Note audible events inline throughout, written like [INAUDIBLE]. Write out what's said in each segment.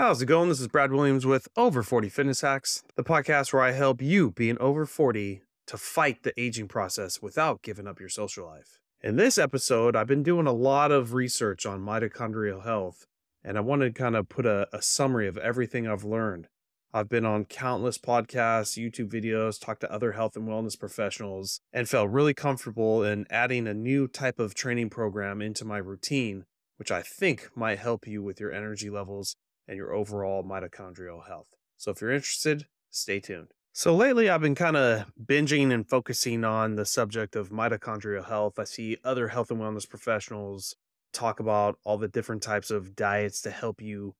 How's it going? This is Brad Williams with Over 40 Fitness Hacks, the podcast where I help you being over 40 to fight the aging process without giving up your social life. In this episode, I've been doing a lot of research on mitochondrial health, and I want to kind of put a, a summary of everything I've learned. I've been on countless podcasts, YouTube videos, talked to other health and wellness professionals, and felt really comfortable in adding a new type of training program into my routine, which I think might help you with your energy levels and your overall mitochondrial health. So if you're interested, stay tuned. So lately, I've been kind of binging and focusing on the subject of mitochondrial health. I see other health and wellness professionals talk about all the different types of diets to help you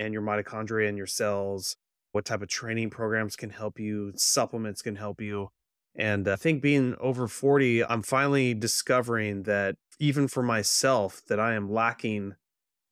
and your mitochondria and your cells what type of training programs can help you, supplements can help you. And I think being over 40, I'm finally discovering that even for myself, that I am lacking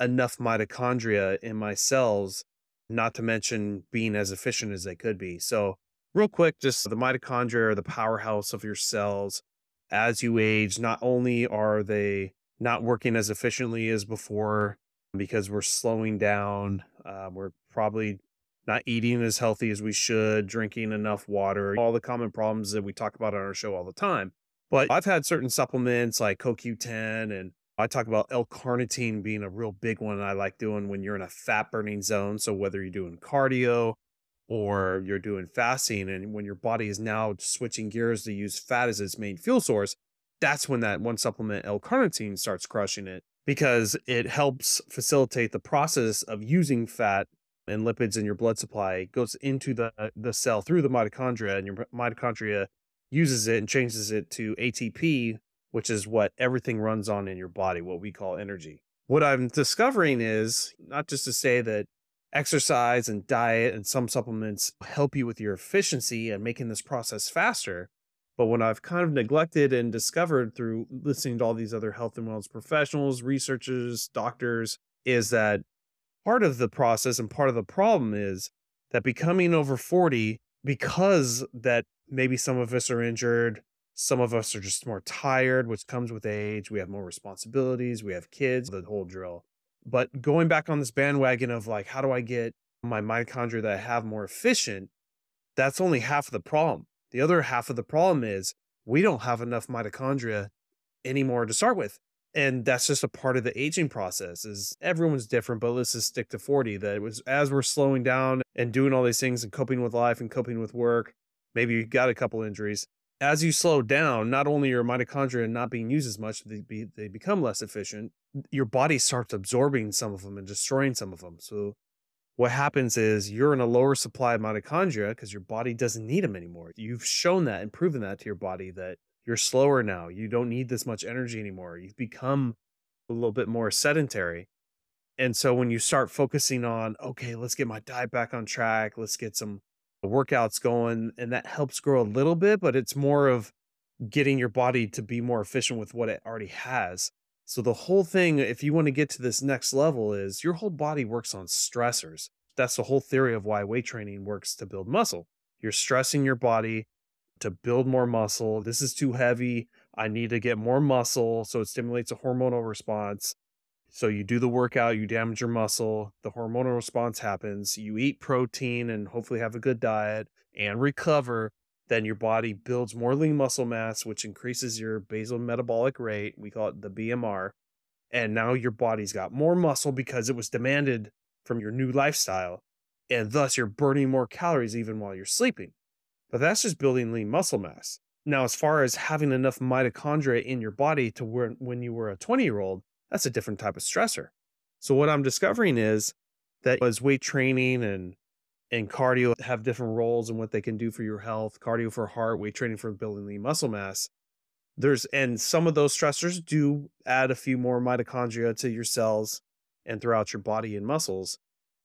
enough mitochondria in my cells, not to mention being as efficient as they could be. So, real quick, just the mitochondria are the powerhouse of your cells. As you age, not only are they not working as efficiently as before because we're slowing down, uh, we're probably not eating as healthy as we should, drinking enough water, all the common problems that we talk about on our show all the time. But I've had certain supplements like CoQ10 and I talk about L-carnitine being a real big one I like doing when you're in a fat burning zone. So whether you're doing cardio or you're doing fasting and when your body is now switching gears to use fat as its main fuel source, that's when that one supplement L-carnitine starts crushing it because it helps facilitate the process of using fat and lipids in your blood supply goes into the uh, the cell through the mitochondria and your mitochondria uses it and changes it to ATP which is what everything runs on in your body what we call energy. What i'm discovering is not just to say that exercise and diet and some supplements help you with your efficiency and making this process faster but what I've kind of neglected and discovered through listening to all these other health and wellness professionals, researchers, doctors, is that part of the process and part of the problem is that becoming over 40 because that maybe some of us are injured some of us are just more tired which comes with age. We have more responsibilities. We have kids the whole drill. But going back on this bandwagon of like how do i get my mitochondria that i have more efficient? That's only half of the problem. The other half of the problem is we don't have enough mitochondria anymore to start with. And that's just a part of the aging process is everyone's different but let's just stick to 40 that it was as we're slowing down and doing all these things and coping with life and coping with work maybe you got a couple injuries as you slow down not only your mitochondria not being used as much they, be, they become less efficient your body starts absorbing some of them and destroying some of them so what happens is you're in a lower supply of mitochondria because your body doesn't need them anymore you've shown that and proven that to your body that you're slower now. You don't need this much energy anymore. You've become a little bit more sedentary. And so when you start focusing on, okay, let's get my diet back on track, let's get some workouts going, and that helps grow a little bit, but it's more of getting your body to be more efficient with what it already has. So the whole thing, if you want to get to this next level, is your whole body works on stressors. That's the whole theory of why weight training works to build muscle. You're stressing your body to build more muscle. This is too heavy. I need to get more muscle. So it stimulates a hormonal response. So you do the workout, you damage your muscle, the hormonal response happens. You eat protein and hopefully have a good diet and recover. Then your body builds more lean muscle mass, which increases your basal metabolic rate. We call it the BMR. And now your body's got more muscle because it was demanded from your new lifestyle. And thus you're burning more calories even while you're sleeping. But that's just building lean muscle mass. Now, as far as having enough mitochondria in your body to where when you were a 20 year old, that's a different type of stressor. So what I'm discovering is that as weight training and and cardio have different roles and what they can do for your health, cardio for heart, weight training for building lean muscle mass. There's and some of those stressors do add a few more mitochondria to your cells and throughout your body and muscles.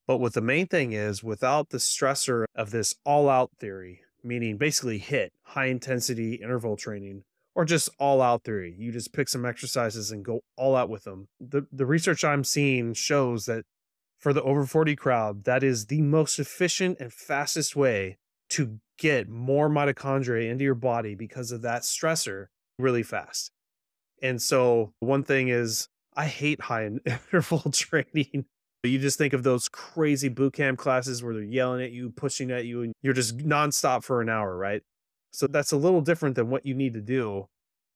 But what the main thing is without the stressor of this all out theory, meaning basically HIIT, high intensity interval training, or just all out theory. You just pick some exercises and go all out with them. The the research I'm seeing shows that for the over 40 crowd, that is the most efficient and fastest way to get more mitochondria into your body because of that stressor really fast. And so one thing is I hate high [LAUGHS] interval [LAUGHS] training You just think of those crazy boot camp classes where they're yelling at you, pushing at you, and you're just nonstop for an hour, right? So that's a little different than what you need to do.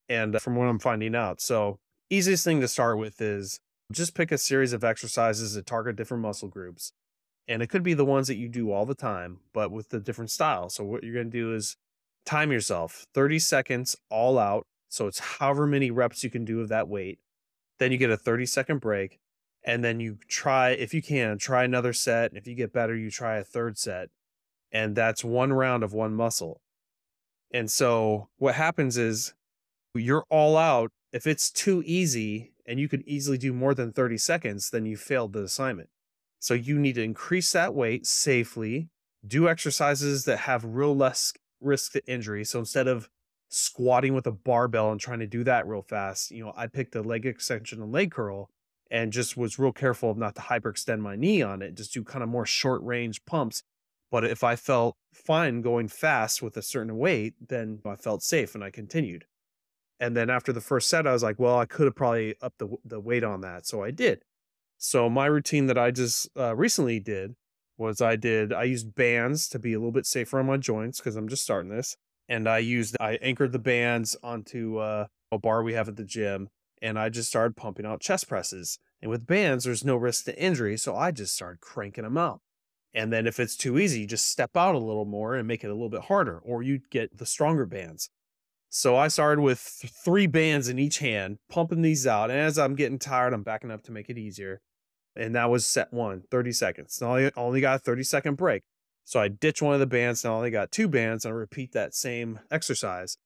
And uh, from what I'm finding out. So, easiest thing to start with is just pick a series of exercises that target different muscle groups. And it could be the ones that you do all the time, but with the different style. So, what you're going to do is time yourself 30 seconds all out. So, it's however many reps you can do of that weight. Then you get a 30 second break. And then you try, if you can, try another set. And if you get better, you try a third set. And that's one round of one muscle. And so, what happens is you're all out. If it's too easy and you could easily do more than 30 seconds, then you failed the assignment. So you need to increase that weight safely, do exercises that have real less risk to injury. So instead of squatting with a barbell and trying to do that real fast, you know, I picked a leg extension and leg curl and just was real careful of not to hyperextend my knee on it, just do kind of more short range pumps. But if I felt fine going fast with a certain weight, then I felt safe and I continued. And then after the first set, I was like, well, I could have probably upped the, the weight on that. So I did. So my routine that I just uh, recently did was I did I used bands to be a little bit safer on my joints because I'm just starting this, and I used I anchored the bands onto uh, a bar we have at the gym, and I just started pumping out chest presses. And with bands, there's no risk to injury, so I just started cranking them out. And then if it's too easy, you just step out a little more and make it a little bit harder, or you get the stronger bands. So I started with three bands in each hand, pumping these out. And as I'm getting tired, I'm backing up to make it easier and that was set one 30 seconds now i only got a 30 second break so i ditch one of the bands now i only got two bands and i repeat that same exercise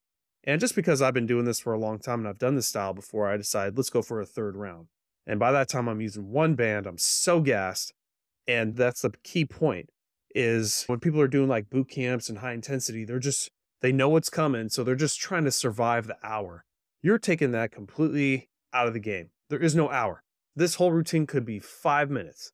and just because i've been doing this for a long time and i've done this style before i decided let's go for a third round and by that time i'm using one band i'm so gassed and that's the key point is when people are doing like boot camps and high intensity they're just they know what's coming so they're just trying to survive the hour you're taking that completely out of the game there is no hour this whole routine could be five minutes.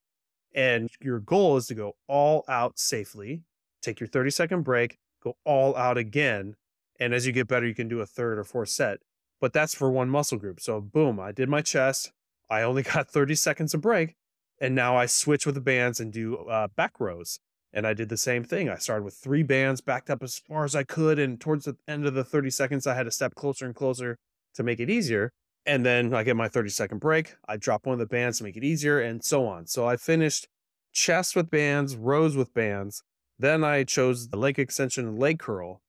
And your goal is to go all out safely, take your 30 second break, go all out again. And as you get better, you can do a third or fourth set. But that's for one muscle group. So, boom, I did my chest. I only [LAUGHS] got 30 seconds of break. And now I switch with the bands and do uh, back rows. And I did the same thing. I started with three bands, backed up as far as I could. And towards the end of the 30 seconds, I had to step closer and closer to make it easier. And then I get my 30 second break. I drop one of the bands to make it easier, and so on. So I finished chest with bands, rows with bands. Then I chose the leg extension and leg curl.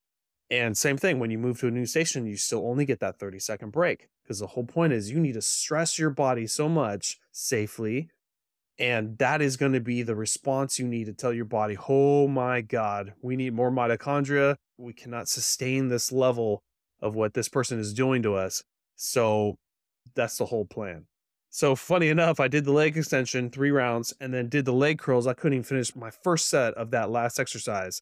And same thing, when you move to a new station, you still only get that 30 second break because the whole point is you need to stress your body so much safely. And that is going to be the response you need to tell your body, oh my God, we need more mitochondria. We cannot sustain this level of what this person is doing to us. So that's the whole plan. So funny enough, I did the leg extension three rounds and then did the leg curls. I couldn't even finish my first set of that last exercise.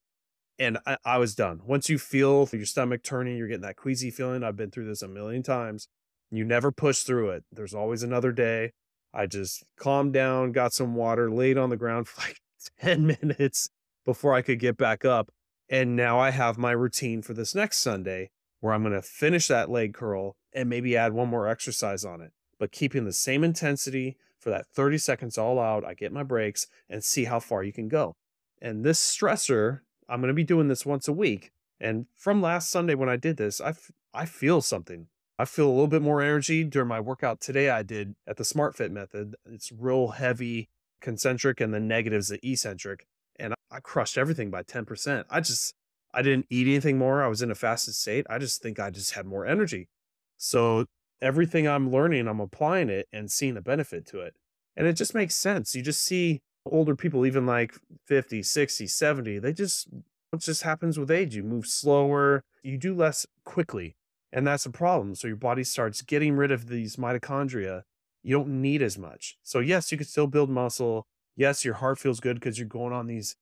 And I, I was done. Once you feel your stomach turning, you're getting that queasy feeling. I've been through this a million times. You never push through it. There's always another day. I just calmed down, got some water, laid on the ground for like [LAUGHS] 10 minutes before I could get back up. And now I have my routine for this next Sunday where I'm going to finish that leg curl and maybe add one more exercise on it, but keeping the same intensity for that 30 seconds all out. I get my breaks and see how far you can go. And this stressor, I'm going to be doing this once a week. And from last Sunday when I did this, I, f- I feel something. I feel a little bit more energy during my workout today. I did at the Smart Fit method. It's real heavy concentric and the negatives the eccentric. And I crushed everything by 10%. I just, I didn't eat anything more. I was in a fasted state. I just think I just had more energy. So everything I'm learning, I'm applying it and seeing the benefit to it. And it just makes sense. You just see older people, even like 50, 60, 70, they just, it just happens with age. You move slower, you do less quickly. And that's a problem. So your body starts getting rid of these mitochondria. You don't need as much. So, yes, you can still build muscle. Yes, your heart feels good because you're going on these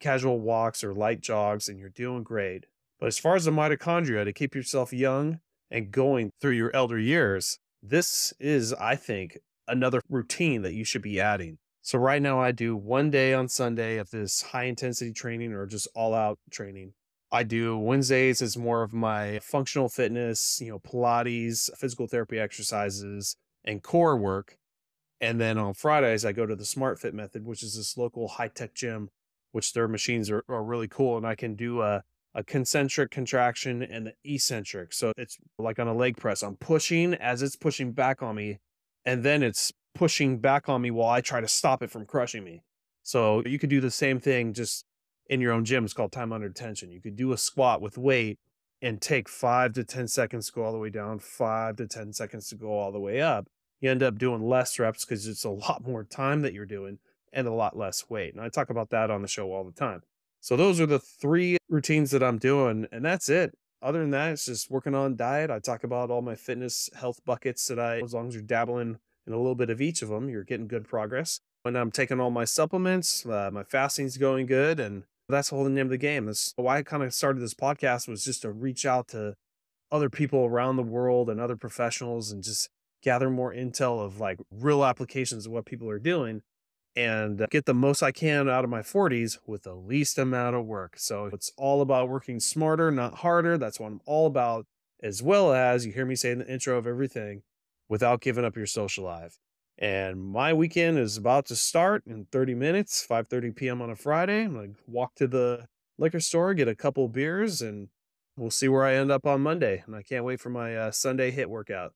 casual walks or light jogs and you're doing great. But as far as the mitochondria to keep yourself young and going through your elder years, this is, I think, another routine that you should be adding. So right now I do one day on Sunday of this high intensity training or just all out training. I do Wednesdays is more of my functional fitness, you know, Pilates, physical therapy exercises, and core work. And then on Fridays, I go to the Smart Fit method, which is this local high tech gym, which their machines are, are really cool. And I can do a, a concentric contraction and the eccentric. So it's like on a leg press. I'm pushing as it's pushing back on me, and then it's pushing back on me while I try to stop it from crushing me. So you could do the same thing just in your own gym. It's called time under tension. You could do a squat with weight and take five to 10 seconds to go all the way down, five to 10 seconds to go all the way up. You end up doing less reps because it's a lot more time that you're doing and a lot less weight. And I talk about that on the show all the time. So those are the three routines that I'm doing, and that's it. Other than that, it's just working on diet. I talk about all my fitness health buckets that I, as long as you're dabbling in a little bit of each of them, you're getting good progress. When I'm taking all my supplements, uh, my fasting's going good, and that's the whole name of the game. That's why I kind of started this podcast was just to reach out to other people around the world and other professionals and just gather more intel of like real applications of what people are doing and get the most I can out of my 40s with the least amount of work. So it's all about working smarter, not harder. That's what I'm all about, as well as you hear me say in the intro of everything without giving up your social life. And my weekend is about to start in 30 minutes, 5:30 p.m. on a Friday. I'm to walk to the liquor store, get a couple beers and we'll see where I end up on Monday. And I can't wait for my uh, Sunday HIIT workout.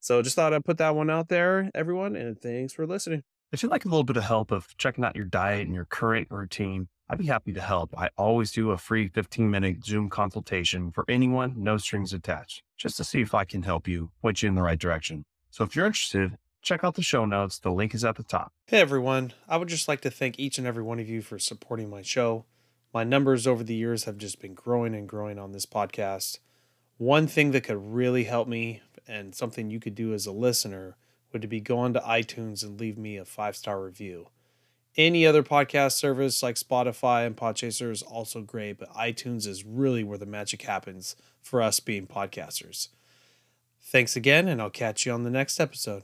So just thought I'd put that one out there, everyone, and thanks for listening. If you'd like a little bit of help of checking out your diet and your current routine, I'd be happy to help. I always do a free 15 minute Zoom consultation for anyone, no strings attached, just to see if I can help you, point you in the right direction. So if you're interested, check out the show notes. The link is at the top. Hey everyone, I would just like to thank each and every one of you for supporting my show. My numbers over the years have just been growing and growing on this podcast. One thing that could really help me and something you could do as a listener would to be go onto iTunes and leave me a five star review. Any other podcast service like Spotify and Podchaser is also great, but iTunes is really where the magic happens for us being podcasters. Thanks again, and I'll catch you on the next episode.